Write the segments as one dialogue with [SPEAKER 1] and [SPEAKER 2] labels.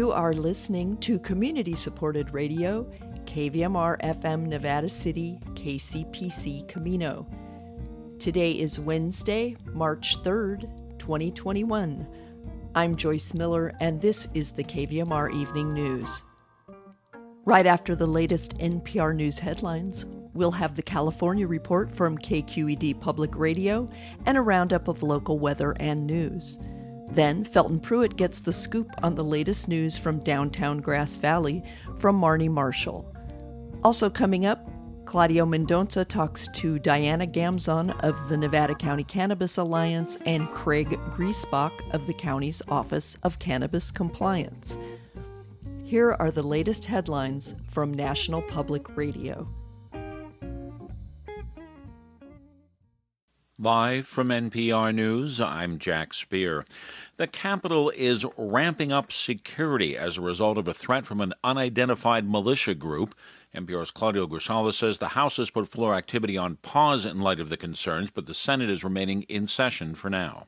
[SPEAKER 1] You are listening to community supported radio, KVMR FM Nevada City, KCPC Camino. Today is Wednesday, March 3rd, 2021. I'm Joyce Miller, and this is the KVMR Evening News. Right after the latest NPR News headlines, we'll have the California report from KQED Public Radio and a roundup of local weather and news. Then, Felton Pruitt gets the scoop on the latest news from downtown Grass Valley from Marnie Marshall. Also coming up, Claudio Mendonca talks to Diana Gamzon of the Nevada County Cannabis Alliance and Craig Griesbach of the county's Office of Cannabis Compliance. Here are the latest headlines from National Public Radio.
[SPEAKER 2] Live from NPR News, I'm Jack Speer. The Capitol is ramping up security as a result of a threat from an unidentified militia group. NPR's Claudia Grisales says the House has put floor activity on pause in light of the concerns, but the Senate is remaining in session for now.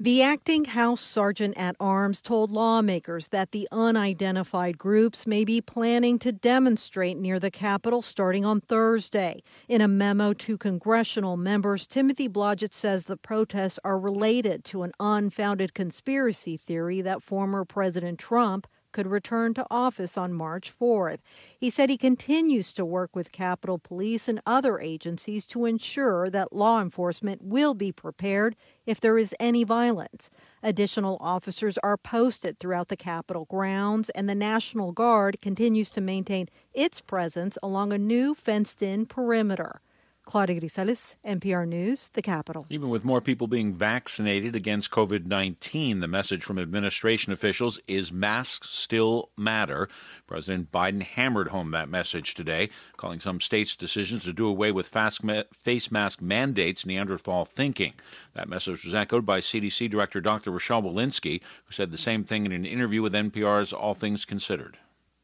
[SPEAKER 3] The acting House Sergeant at Arms told lawmakers that the unidentified groups may be planning to demonstrate near the Capitol starting on Thursday. In a memo to congressional members, Timothy Blodgett says the protests are related to an unfounded conspiracy theory that former President Trump could return to office on March 4th. He said he continues to work with Capitol Police and other agencies to ensure that law enforcement will be prepared if there is any violence. Additional officers are posted throughout the Capitol grounds, and the National Guard continues to maintain its presence along a new fenced in perimeter. Claudia Grisales, NPR News, the Capitol.
[SPEAKER 2] Even with more people being vaccinated against COVID 19, the message from administration officials is masks still matter. President Biden hammered home that message today, calling some states' decisions to do away with face mask mandates Neanderthal thinking. That message was echoed by CDC Director Dr. Rochelle Walensky, who said the same thing in an interview with NPR's All Things Considered.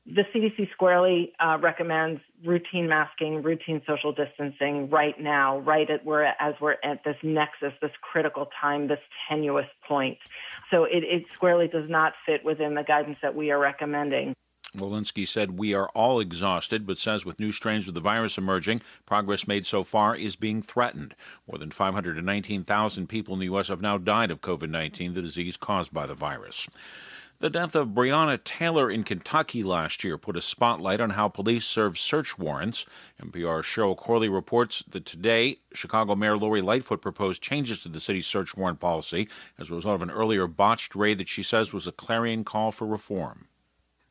[SPEAKER 4] The CDC squarely uh, recommends routine masking, routine social distancing right now, right at as we're at this nexus, this critical time, this tenuous point. So it, it squarely does not fit within the guidance that we are recommending.
[SPEAKER 2] Walensky said, We are all exhausted, but says with new strains of the virus emerging, progress made so far is being threatened. More than 519,000 people in the U.S. have now died of COVID 19, the disease caused by the virus. The death of Breonna Taylor in Kentucky last year put a spotlight on how police serve search warrants. NPR's Cheryl Corley reports that today, Chicago Mayor Lori Lightfoot proposed changes to the city's search warrant policy as a result of an earlier botched raid that she says was a clarion call for reform.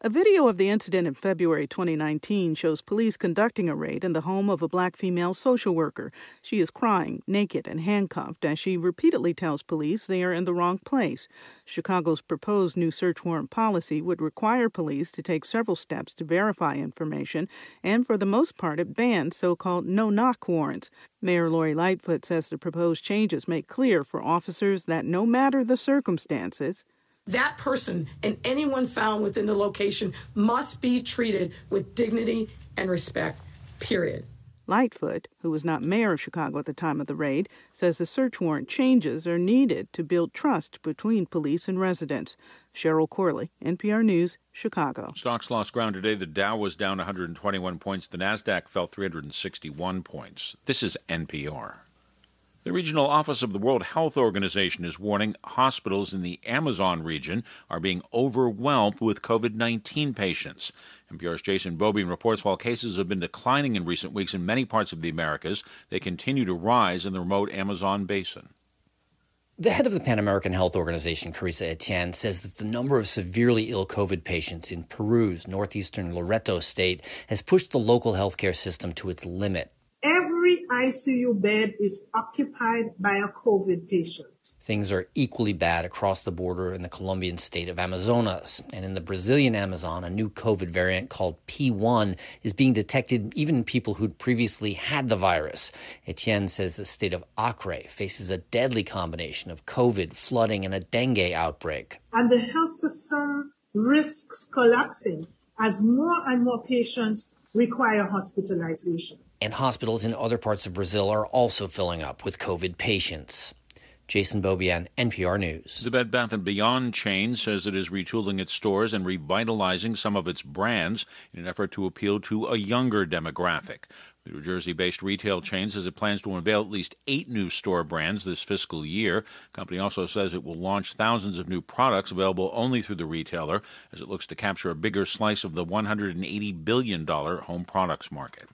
[SPEAKER 5] A video of the incident in February 2019 shows police conducting a raid in the home of a black female social worker. She is crying, naked, and handcuffed as she repeatedly tells police they are in the wrong place. Chicago's proposed new search warrant policy would require police to take several steps to verify information, and for the most part, it bans so called no knock warrants. Mayor Lori Lightfoot says the proposed changes make clear for officers that no matter the circumstances,
[SPEAKER 6] that person and anyone found within the location must be treated with dignity and respect, period.
[SPEAKER 5] Lightfoot, who was not mayor of Chicago at the time of the raid, says the search warrant changes are needed to build trust between police and residents. Cheryl Corley, NPR News, Chicago.
[SPEAKER 2] Stocks lost ground today. The Dow was down 121 points. The Nasdaq fell 361 points. This is NPR. The regional office of the World Health Organization is warning hospitals in the Amazon region are being overwhelmed with COVID 19 patients. NPR's Jason Beaubien reports while cases have been declining in recent weeks in many parts of the Americas, they continue to rise in the remote Amazon basin.
[SPEAKER 7] The head of the Pan American Health Organization, Carissa Etienne, says that the number of severely ill COVID patients in Peru's northeastern Loreto state has pushed the local healthcare system to its limit.
[SPEAKER 8] Every ICU bed is occupied by a COVID patient.
[SPEAKER 7] Things are equally bad across the border in the Colombian state of Amazonas. And in the Brazilian Amazon, a new COVID variant called P1 is being detected even in people who'd previously had the virus. Etienne says the state of Acre faces a deadly combination of COVID, flooding, and a dengue outbreak.
[SPEAKER 8] And the health system risks collapsing as more and more patients require hospitalization
[SPEAKER 7] and hospitals in other parts of Brazil are also filling up with COVID patients. Jason Beaubien, NPR News.
[SPEAKER 2] The Bed Bath & Beyond chain says it is retooling its stores and revitalizing some of its brands in an effort to appeal to a younger demographic. The New Jersey based retail chain says it plans to unveil at least eight new store brands this fiscal year. The company also says it will launch thousands of new products available only through the retailer as it looks to capture a bigger slice of the $180 billion home products market.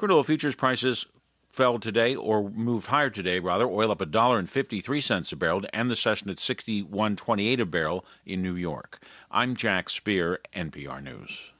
[SPEAKER 2] Crude oil futures prices fell today or moved higher today rather oil up a dollar and 53 cents a barrel to end the session at 61.28 a barrel in New York. I'm Jack Speer, NPR News.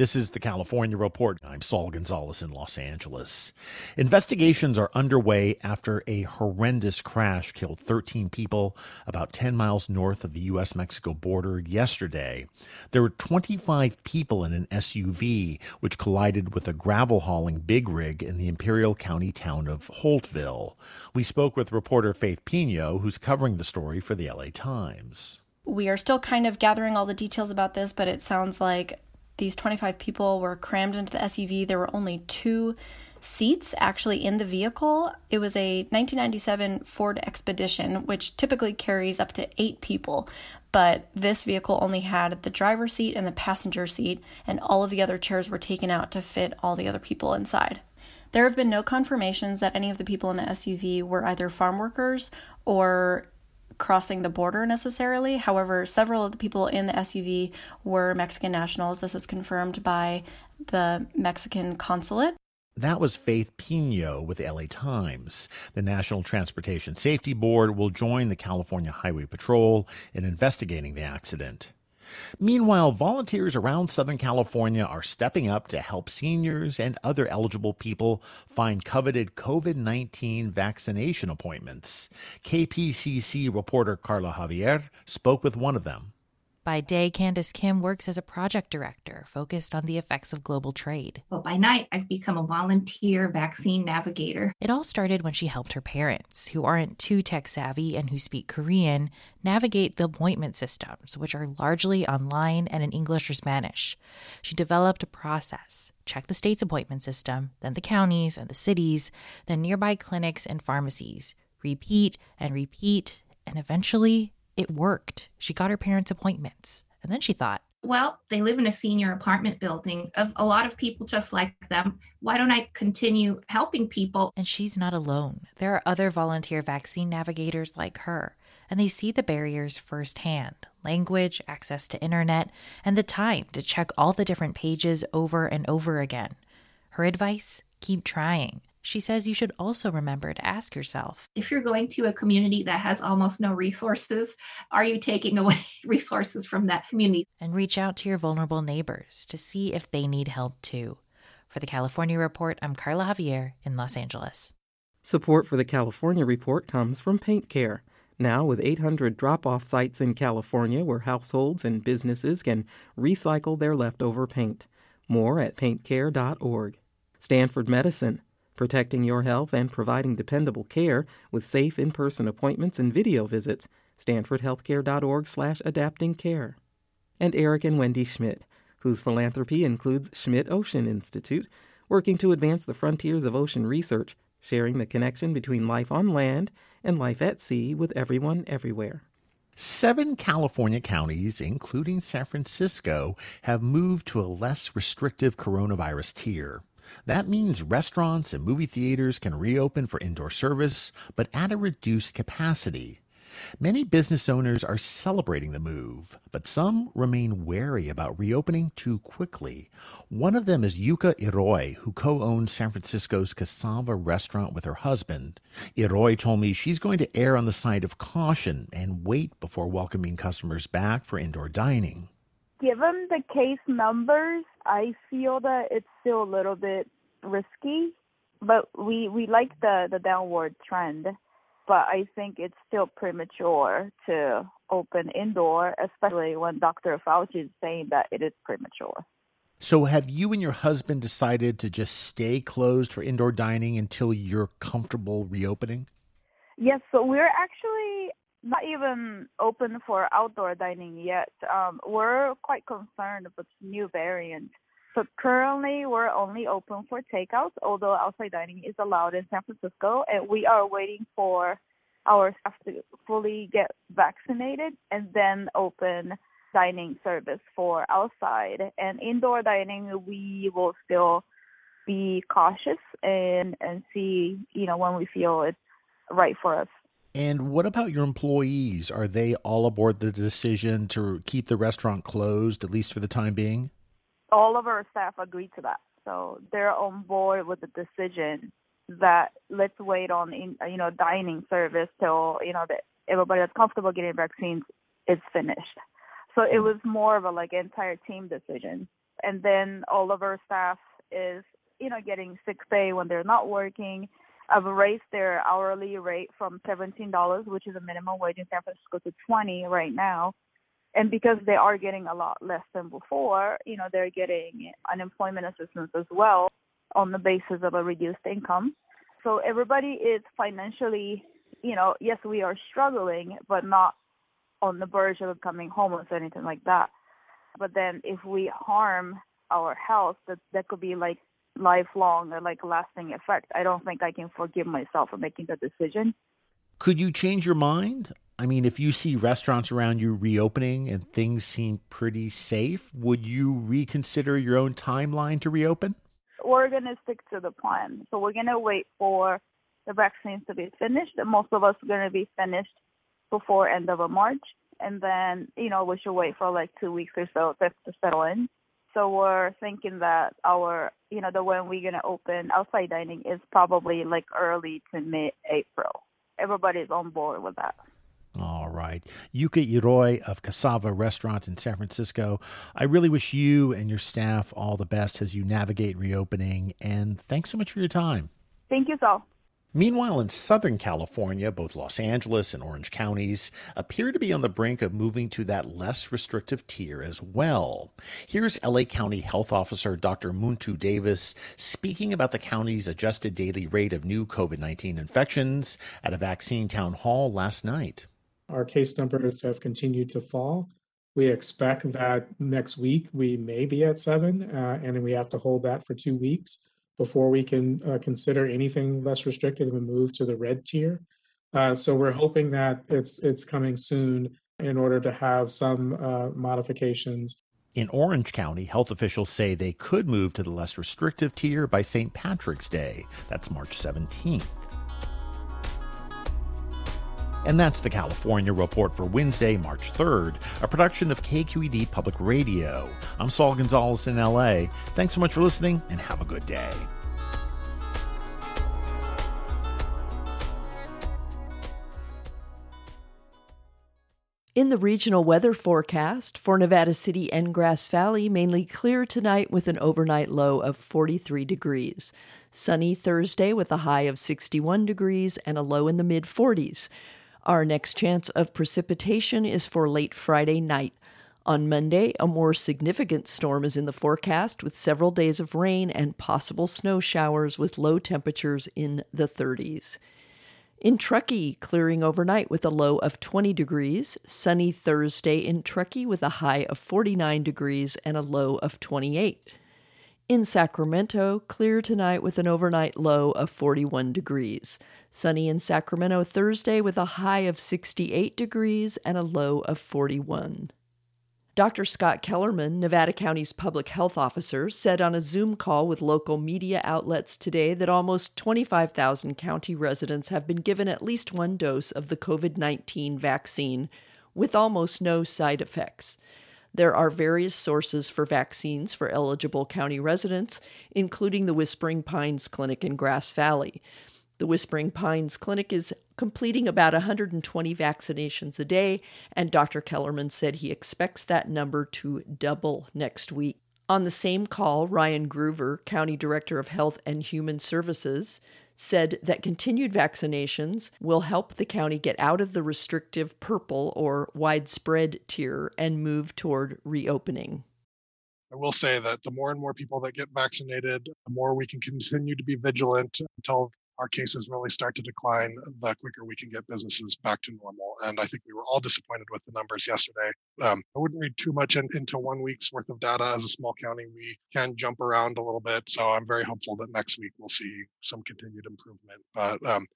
[SPEAKER 9] This is the California Report. I'm Saul Gonzalez in Los Angeles. Investigations are underway after a horrendous crash killed 13 people about 10 miles north of the U.S. Mexico border yesterday. There were 25 people in an SUV which collided with a gravel hauling big rig in the Imperial County town of Holtville. We spoke with reporter Faith Pinho, who's covering the story for the LA Times.
[SPEAKER 10] We are still kind of gathering all the details about this, but it sounds like these 25 people were crammed into the SUV. There were only two seats actually in the vehicle. It was a 1997 Ford Expedition, which typically carries up to eight people, but this vehicle only had the driver's seat and the passenger seat, and all of the other chairs were taken out to fit all the other people inside. There have been no confirmations that any of the people in the SUV were either farm workers or crossing the border necessarily. However, several of the people in the SUV were Mexican nationals. This is confirmed by the Mexican consulate.
[SPEAKER 9] That was Faith Pinho with LA Times. The National Transportation Safety Board will join the California Highway Patrol in investigating the accident. Meanwhile, volunteers around Southern California are stepping up to help seniors and other eligible people find coveted COVID 19 vaccination appointments. KPCC reporter Carla Javier spoke with one of them.
[SPEAKER 11] By day, Candice Kim works as a project director focused on the effects of global trade.
[SPEAKER 12] But by night, I've become a volunteer vaccine navigator.
[SPEAKER 11] It all started when she helped her parents, who aren't too tech savvy and who speak Korean, navigate the appointment systems, which are largely online and in English or Spanish. She developed a process check the state's appointment system, then the counties and the cities, then nearby clinics and pharmacies. Repeat and repeat, and eventually it worked. She got her parents' appointments. And then she thought,
[SPEAKER 12] well, they live in a senior apartment building of a lot of people just like them. Why don't I continue helping people?
[SPEAKER 11] And she's not alone. There are other volunteer vaccine navigators like her, and they see the barriers firsthand language, access to internet, and the time to check all the different pages over and over again. Her advice keep trying. She says you should also remember to ask yourself
[SPEAKER 12] if you're going to a community that has almost no resources, are you taking away resources from that community?
[SPEAKER 11] And reach out to your vulnerable neighbors to see if they need help too. For the California Report, I'm Carla Javier in Los Angeles.
[SPEAKER 13] Support for the California Report comes from Paint Care. Now, with 800 drop off sites in California where households and businesses can recycle their leftover paint. More at paintcare.org. Stanford Medicine protecting your health and providing dependable care with safe in-person appointments and video visits. StanfordHealthcare.org slash adapting care. And Eric and Wendy Schmidt, whose philanthropy includes Schmidt Ocean Institute, working to advance the frontiers of ocean research, sharing the connection between life on land and life at sea with everyone everywhere.
[SPEAKER 9] Seven California counties, including San Francisco, have moved to a less restrictive coronavirus tier. That means restaurants and movie theaters can reopen for indoor service, but at a reduced capacity. Many business owners are celebrating the move, but some remain wary about reopening too quickly. One of them is Yuka Ioroi, who co owns San Francisco's Cassava restaurant with her husband. Ioroi told me she's going to err on the side of caution and wait before welcoming customers back for indoor dining.
[SPEAKER 14] Given the case numbers, I feel that it's still a little bit risky, but we we like the the downward trend. But I think it's still premature to open indoor, especially when Dr. Fauci is saying that it is premature.
[SPEAKER 9] So, have you and your husband decided to just stay closed for indoor dining until you're comfortable reopening?
[SPEAKER 14] Yes, so we're actually not even open for outdoor dining yet. Um, we're quite concerned with new variant. So currently, we're only open for takeouts, although outside dining is allowed in San Francisco, and we are waiting for our staff to fully get vaccinated and then open dining service for outside. And indoor dining, we will still be cautious and and see, you know, when we feel it's right for us.
[SPEAKER 9] And what about your employees? Are they all aboard the decision to keep the restaurant closed, at least for the time being?
[SPEAKER 14] All of our staff agreed to that. So they're on board with the decision that let's wait on in, you know dining service till you know that everybody that's comfortable getting vaccines is finished. So it hmm. was more of a like entire team decision. And then all of our staff is you know getting sick pay when they're not working I've raised their hourly rate from $17, which is a minimum wage in San Francisco, to 20 right now. And because they are getting a lot less than before, you know, they're getting unemployment assistance as well on the basis of a reduced income. So everybody is financially, you know, yes, we are struggling, but not on the verge of becoming homeless or anything like that. But then if we harm our health, that that could be like lifelong or like lasting effect. I don't think I can forgive myself for making the decision.
[SPEAKER 9] Could you change your mind? I mean, if you see restaurants around you reopening and things seem pretty safe, would you reconsider your own timeline to reopen?
[SPEAKER 14] We're going to stick to the plan. So we're going to wait for the vaccines to be finished. Most of us are going to be finished before end of March. And then, you know, we should wait for like two weeks or so to settle in. So we're thinking that our, you know, the when we're gonna open outside dining is probably like early to mid April. Everybody's on board with that.
[SPEAKER 9] All right. Yuka Ioroi of Cassava Restaurant in San Francisco. I really wish you and your staff all the best as you navigate reopening, and thanks so much for your time.
[SPEAKER 14] Thank you, so.
[SPEAKER 9] Meanwhile, in Southern California, both Los Angeles and Orange counties appear to be on the brink of moving to that less restrictive tier as well. Here's LA County Health Officer Dr. Muntu Davis speaking about the county's adjusted daily rate of new COVID 19 infections at a vaccine town hall last night.
[SPEAKER 15] Our case numbers have continued to fall. We expect that next week we may be at seven, uh, and then we have to hold that for two weeks before we can uh, consider anything less restrictive and move to the red tier. Uh, so we're hoping that it's it's coming soon in order to have some uh, modifications.
[SPEAKER 9] In Orange County, health officials say they could move to the less restrictive tier by St. Patrick's Day. That's March 17th. And that's the California Report for Wednesday, March 3rd, a production of KQED Public Radio. I'm Saul Gonzalez in LA. Thanks so much for listening and have a good day.
[SPEAKER 1] In the regional weather forecast for Nevada City and Grass Valley, mainly clear tonight with an overnight low of 43 degrees. Sunny Thursday with a high of 61 degrees and a low in the mid 40s. Our next chance of precipitation is for late Friday night. On Monday, a more significant storm is in the forecast with several days of rain and possible snow showers with low temperatures in the 30s. In Truckee, clearing overnight with a low of 20 degrees. Sunny Thursday in Truckee with a high of 49 degrees and a low of 28. In Sacramento, clear tonight with an overnight low of 41 degrees. Sunny in Sacramento Thursday with a high of 68 degrees and a low of 41. Dr. Scott Kellermann, Nevada County's public health officer, said on a Zoom call with local media outlets today that almost 25,000 county residents have been given at least one dose of the COVID 19 vaccine with almost no side effects. There are various sources for vaccines for eligible county residents, including the Whispering Pines Clinic in Grass Valley. The Whispering Pines Clinic is completing about 120 vaccinations a day, and Dr. Kellermann said he expects that number to double next week. On the same call, Ryan Gruver, County Director of Health and Human Services, said that continued vaccinations will help the county get out of the restrictive purple or widespread tier and move toward reopening.
[SPEAKER 16] I will say that the more and more people that get vaccinated, the more we can continue to be vigilant until our cases really start to decline, the quicker we can get businesses back to normal. And I think we were all disappointed with the numbers yesterday. Um, I wouldn't read too much in, into one week's worth of data. As a small county, we can jump around a little bit. So I'm very hopeful that next week we'll see some continued improvement. But um,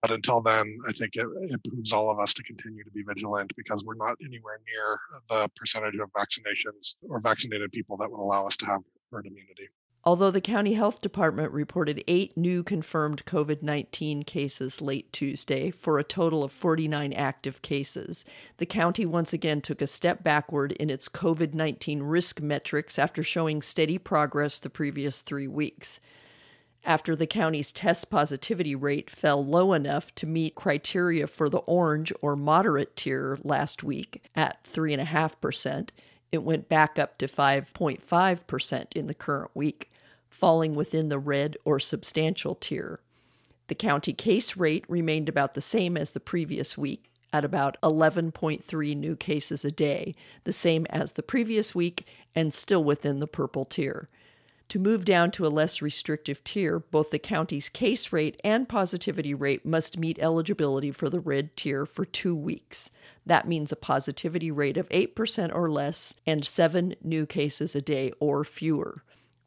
[SPEAKER 16] but until then, I think it, it behooves all of us to continue to be vigilant because we're not anywhere near the percentage of vaccinations or vaccinated people that would allow us to have herd immunity.
[SPEAKER 1] Although the county health department reported eight new confirmed COVID 19 cases late Tuesday for a total of 49 active cases, the county once again took a step backward in its COVID 19 risk metrics after showing steady progress the previous three weeks. After the county's test positivity rate fell low enough to meet criteria for the orange or moderate tier last week at 3.5%, it went back up to 5.5% in the current week, falling within the red or substantial tier. The county case rate remained about the same as the previous week at about 11.3 new cases a day, the same as the previous week and still within the purple tier. To move down to a less restrictive tier, both the county's case rate and positivity rate must meet eligibility for the red tier for two weeks. That means a positivity rate of 8% or less and seven new cases a day or fewer.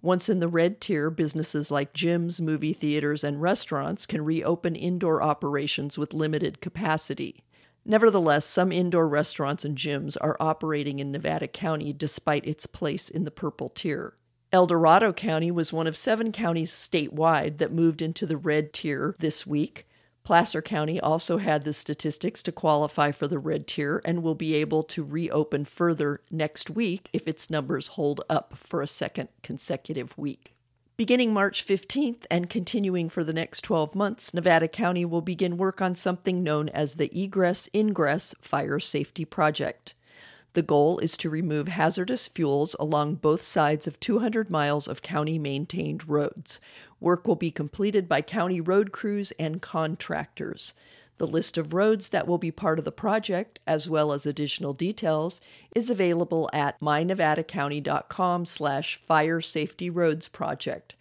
[SPEAKER 1] Once in the red tier, businesses like gyms, movie theaters, and restaurants can reopen indoor operations with limited capacity. Nevertheless, some indoor restaurants and gyms are operating in Nevada County despite its place in the purple tier. El Dorado County was one of seven counties statewide that moved into the red tier this week. Placer County also had the statistics to qualify for the red tier and will be able to reopen further next week if its numbers hold up for a second consecutive week. Beginning March 15th and continuing for the next 12 months, Nevada County will begin work on something known as the Egress Ingress Fire Safety Project. The goal is to remove hazardous fuels along both sides of 200 miles of county maintained roads. Work will be completed by county road crews and contractors. The list of roads that will be part of the project, as well as additional details, is available at mynevadacounty.com slash fire safety roads project.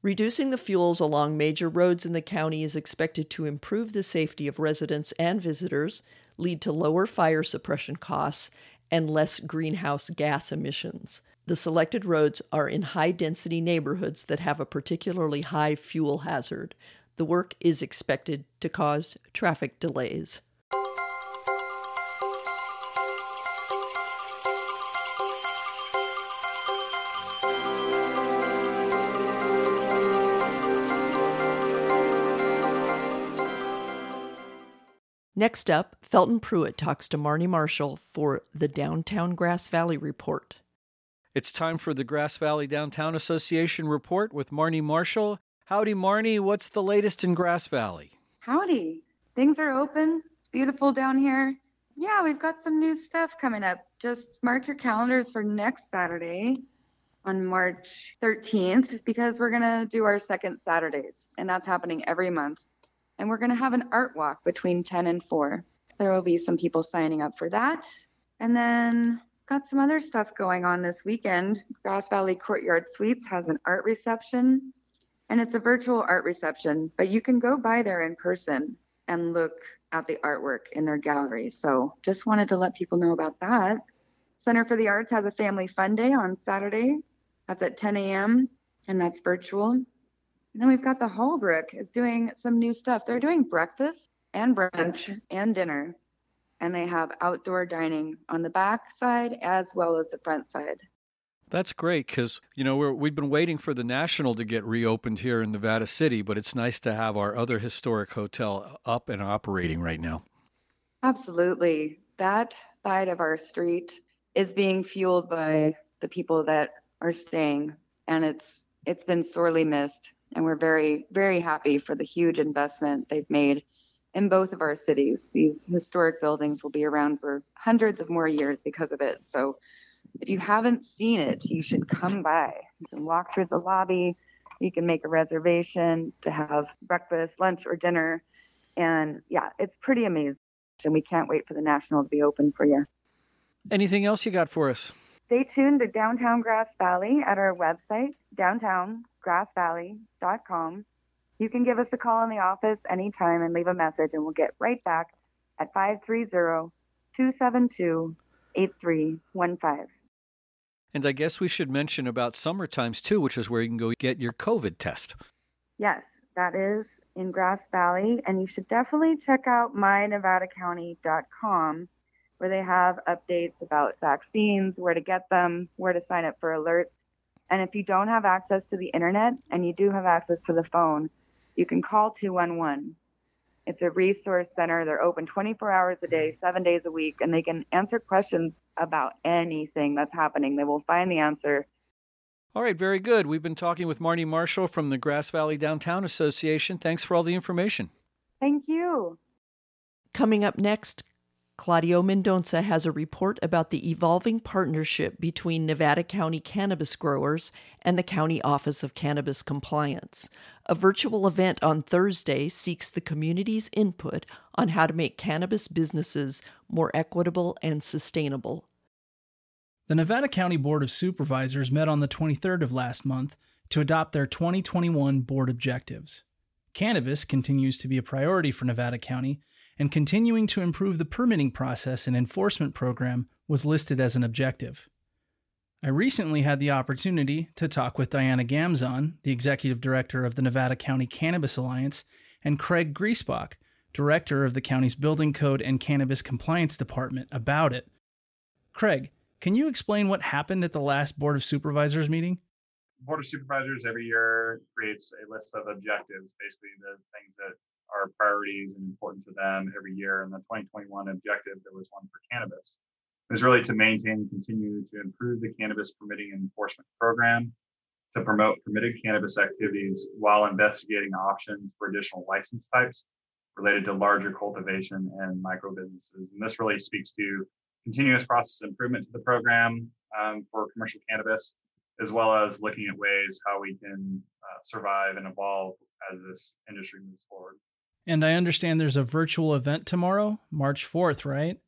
[SPEAKER 1] Reducing the fuels along major roads in the county is expected to improve the safety of residents and visitors, lead to lower fire suppression costs and less greenhouse gas emissions. The selected roads are in high density neighborhoods that have a particularly high fuel hazard. The work is expected to cause traffic delays. Next up, Felton Pruitt talks to Marnie Marshall for the Downtown Grass Valley Report.
[SPEAKER 17] It's time for the Grass Valley Downtown Association Report with Marnie Marshall. Howdy, Marnie. What's the latest in Grass Valley?
[SPEAKER 18] Howdy. Things are open. It's beautiful down here. Yeah, we've got some new stuff coming up. Just mark your calendars for next Saturday on March 13th because we're going to do our second Saturdays, and that's happening every month and we're going to have an art walk between 10 and 4. There will be some people signing up for that. And then got some other stuff going on this weekend. Grass Valley Courtyard Suites has an art reception, and it's a virtual art reception, but you can go by there in person and look at the artwork in their gallery. So just wanted to let people know about that. Center for the Arts has a family fun day on Saturday. That's at 10 a.m. and that's virtual. And then we've got the Holbrooke is doing some new stuff. They're doing breakfast and brunch and dinner. And they have outdoor dining on the back side as well as the front side.
[SPEAKER 17] That's great because, you know, we're, we've been waiting for the National to get reopened here in Nevada City, but it's nice to have our other historic hotel uh, up and operating right now.
[SPEAKER 18] Absolutely. That side of our street is being fueled by the people that are staying, and it's it's been sorely missed and we're very very happy for the huge investment they've made in both of our cities. These historic buildings will be around for hundreds of more years because of it. So if you haven't seen it, you should come by. You can walk through the lobby. You can make a reservation to have breakfast, lunch, or dinner. And yeah, it's pretty amazing. And we can't wait for the National to be open for you.
[SPEAKER 17] Anything else you got for us?
[SPEAKER 18] Stay tuned to Downtown Grass Valley at our website, downtowngrassvalley.com. You can give us a call in the office anytime and leave a message, and we'll get right back at 530 272 8315.
[SPEAKER 17] And I guess we should mention about summer times too, which is where you can go get your COVID test.
[SPEAKER 18] Yes, that is in Grass Valley, and you should definitely check out mynevadacounty.com where they have updates about vaccines, where to get them, where to sign up for alerts. And if you don't have access to the internet and you do have access to the phone, you can call 211. It's a resource center. They're open 24 hours a day, seven days a week, and they can answer questions about anything that's happening. They will find the answer.
[SPEAKER 17] All right, very good. We've been talking with Marnie Marshall from the Grass Valley Downtown Association. Thanks for all the information.
[SPEAKER 18] Thank you.
[SPEAKER 1] Coming up next, Claudio Mendonça has a report about the evolving partnership between Nevada County cannabis growers and the County Office of Cannabis Compliance. A virtual event on Thursday seeks the community's input on how to make cannabis businesses more equitable and sustainable.
[SPEAKER 19] The Nevada County Board of Supervisors met on the 23rd of last month to adopt their 2021 board objectives. Cannabis continues to be a priority for Nevada County and continuing to improve the permitting process and enforcement program was listed as an objective. I recently had the opportunity to talk with Diana Gamzon, the executive director of the Nevada County Cannabis Alliance, and Craig Griesbach, director of the county's Building Code and Cannabis Compliance Department, about it. Craig, can you explain what happened at the last Board of Supervisors meeting?
[SPEAKER 20] Board of Supervisors every year creates a list of objectives, basically the things that are priorities and important to them every year. And the 2021 objective, there was one for cannabis. It was really to maintain and continue to improve the cannabis permitting enforcement program, to promote permitted cannabis activities while investigating options for additional license types related to larger cultivation and micro businesses. And this really speaks to continuous process improvement to the program um, for commercial cannabis, as well as looking at ways how we can uh, survive and evolve as this industry moves forward.
[SPEAKER 19] And I understand there's a virtual event tomorrow, March 4th, right?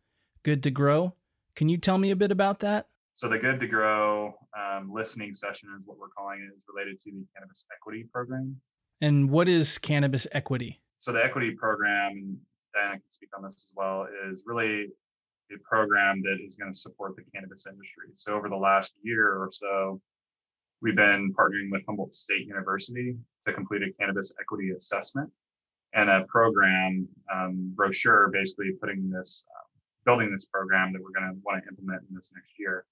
[SPEAKER 19] Good to Grow. Can you tell me a bit about that?
[SPEAKER 20] So, the Good to Grow um, listening session is what we're calling it, is related to the Cannabis Equity Program.
[SPEAKER 19] And what is Cannabis Equity?
[SPEAKER 20] So, the Equity Program, and Diana can speak on this as well, is really a program that is going to support the cannabis industry. So, over the last year or so, we've been partnering with Humboldt State University to complete a cannabis equity assessment and a program um, brochure basically putting this uh, building this program that we're going to want to implement in this next year.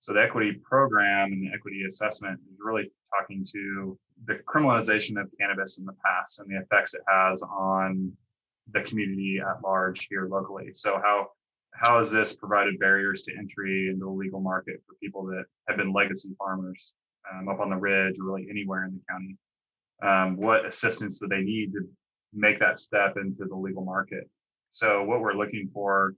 [SPEAKER 20] So the equity program and the equity assessment is really talking to the criminalization of cannabis in the past and the effects it has on the community at large here locally. So how how has this provided barriers to entry into the legal market for people that have been legacy farmers um, up on the ridge or really anywhere in the county? Um, what assistance do they need to make that step into the legal market. So what we're looking for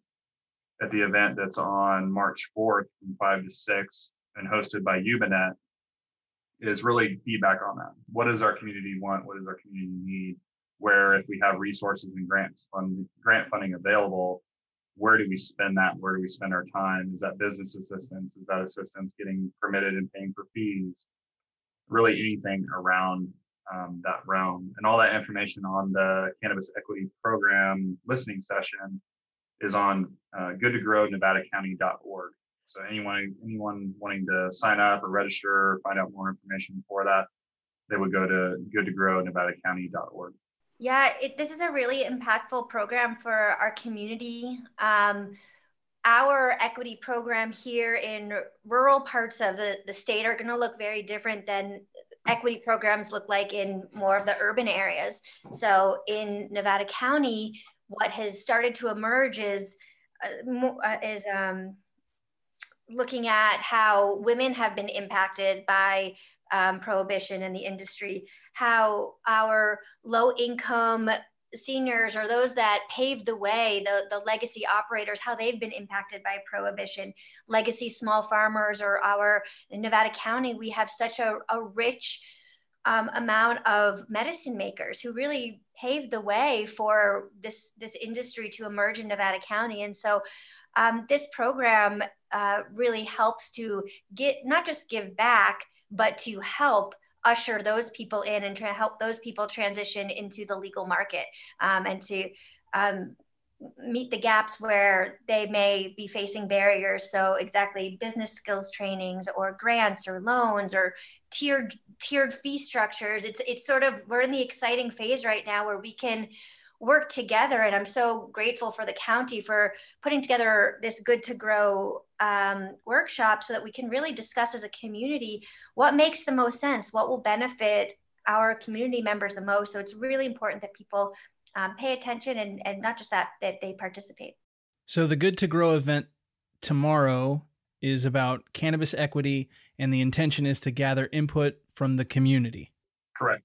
[SPEAKER 20] at the event that's on March 4th from 5 to 6 and hosted by YubaNet is really feedback on that. What does our community want? What does our community need? Where if we have resources and grants fund, grant funding available, where do we spend that? Where do we spend our time? Is that business assistance? Is that assistance getting permitted and paying for fees? Really anything around um, that realm. And all that information on the Cannabis Equity Program listening session is on uh, goodtogrowNevadaCounty.org. So anyone anyone wanting to sign up or register or find out more information for that, they would go to goodtogrowNevadaCounty.org.
[SPEAKER 21] Yeah, it, this is a really impactful program for our community. Um, our equity program here in rural parts of the, the state are going to look very different than equity programs look like in more of the urban areas. So in Nevada County, what has started to emerge is uh, uh, is um, looking at how women have been impacted by um, prohibition in the industry, how our low income seniors or those that paved the way, the, the legacy operators, how they've been impacted by prohibition, legacy small farmers, or our in Nevada County, we have such a, a rich um, amount of medicine makers who really paved the way for this this industry to emerge in Nevada County. And so um, this program uh, really helps to get not just give back, but to help usher those people in and try to help those people transition into the legal market um, and to um, meet the gaps where they may be facing barriers. So exactly business skills trainings or grants or loans or tiered tiered fee structures. It's it's sort of we're in the exciting phase right now where we can work together and i'm so grateful for the county for putting together this good to grow um, workshop so that we can really discuss as a community what makes the most sense what will benefit our community members the most so it's really important that people um, pay attention and, and not just that, that they participate.
[SPEAKER 19] So the Good to Grow event tomorrow is about cannabis equity, and the intention is to gather input from the community.
[SPEAKER 20] Correct.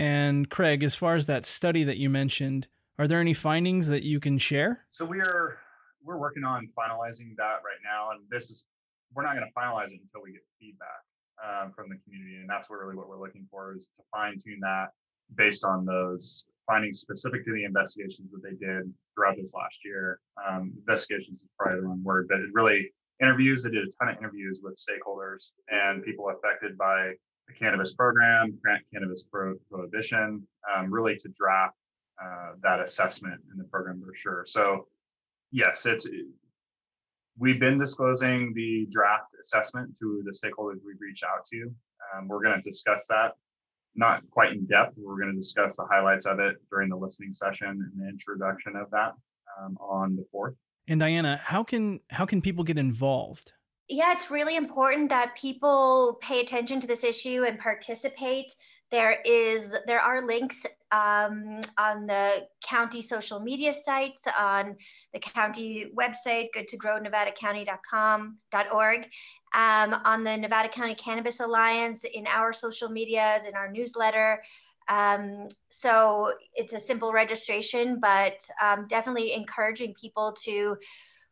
[SPEAKER 19] And Craig, as far as that study that you mentioned, are there any findings that you can share?
[SPEAKER 20] So we are we're working on finalizing that right now, and this is we're not going to finalize it until we get feedback um, from the community, and that's really what we're looking for is to fine tune that based on those findings specific to the investigations that they did throughout this last year. Um, investigations is probably the wrong word, but it really interviews. They did a ton of interviews with stakeholders and people affected by the cannabis program, grant cannabis pro- prohibition, um, really to draft uh, that assessment in the program brochure. So, yes, it's we've been disclosing the draft assessment to the stakeholders we've reached out to. Um, we're going to discuss that not quite in depth. We're going to discuss the highlights of it during the listening session and the introduction of that um, on the fourth.
[SPEAKER 19] And Diana, how can how can people get involved?
[SPEAKER 21] Yeah, it's really important that people pay attention to this issue and participate. There is there are links um, on the county social media sites, on the county website, goodtogrowNevadaCounty.com.org, um, on the Nevada County Cannabis Alliance, in our social medias, in our newsletter. Um, so it's a simple registration, but um, definitely encouraging people to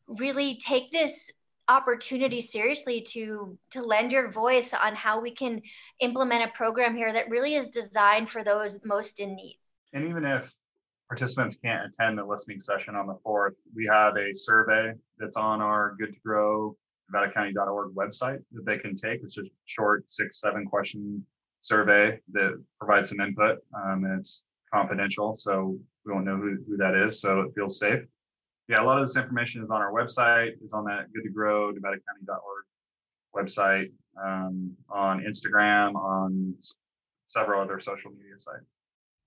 [SPEAKER 21] really take this opportunity seriously to to lend your voice on how we can implement a program here that really is designed for those most in need.
[SPEAKER 20] And even if participants can't attend the listening session on the 4th, we have a survey that's on our Good to Grow nevada NevadaCounty.org website that they can take. It's just short six, seven question survey that provides some input um, and it's confidential. So we won't know who, who that is. So it feels safe. Yeah, a lot of this information is on our website, is on that good to grow, NevadaCounty.org website, um, on Instagram, on several other social media sites.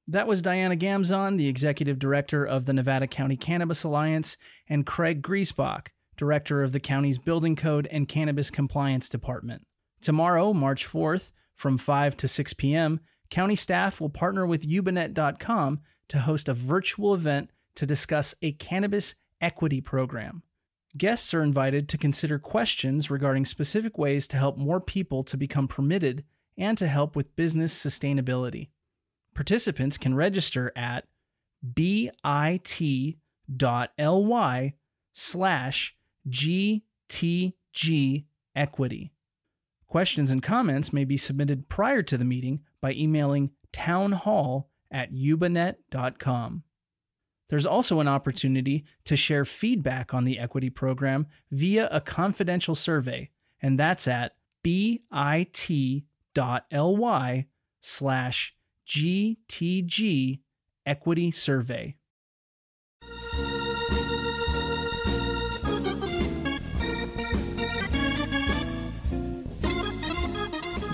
[SPEAKER 19] That was Diana Gamzon, the executive director of the Nevada County Cannabis Alliance, and Craig Griesbach, director of the county's Building Code and Cannabis Compliance Department. Tomorrow, March 4th, from 5 to 6 p.m., county staff will partner with yubanet.com to host a virtual event to discuss a cannabis equity program. Guests are invited to consider questions regarding specific ways to help more people to become permitted and to help with business sustainability. Participants can register at bit.ly slash GTG Equity. Questions and comments may be submitted prior to the meeting by emailing townhall at yubanet.com. There's also an opportunity to share feedback on the equity program via a confidential survey, and that's at bit.ly slash GTG Equity Survey.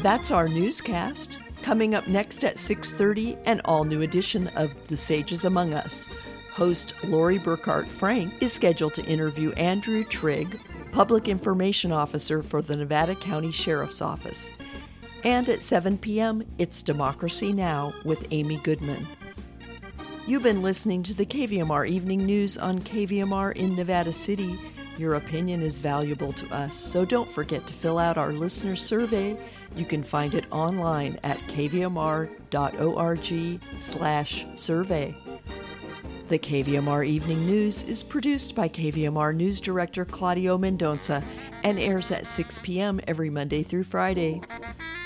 [SPEAKER 1] That's our newscast. Coming up next at 6:30, an all-new edition of The Sages Among Us. Host Lori Burkhart Frank is scheduled to interview Andrew Trigg, Public Information Officer for the Nevada County Sheriff's Office. And at 7 p.m., it's Democracy Now! with Amy Goodman. You've been listening to the KVMR Evening News on KVMR in Nevada City. Your opinion is valuable to us, so don't forget to fill out our listener survey you can find it online at kvmr.org/survey. The KVMR Evening News is produced by KVMR News Director Claudio Mendonça and airs at 6 p.m. every Monday through Friday.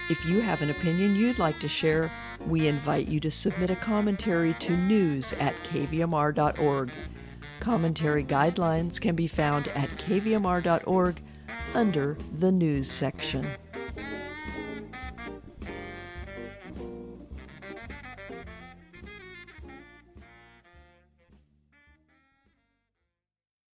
[SPEAKER 1] If you have an opinion you'd like to share, we invite you to submit a commentary to news at kvmr.org. Commentary guidelines can be found at kvmr.org under the News section.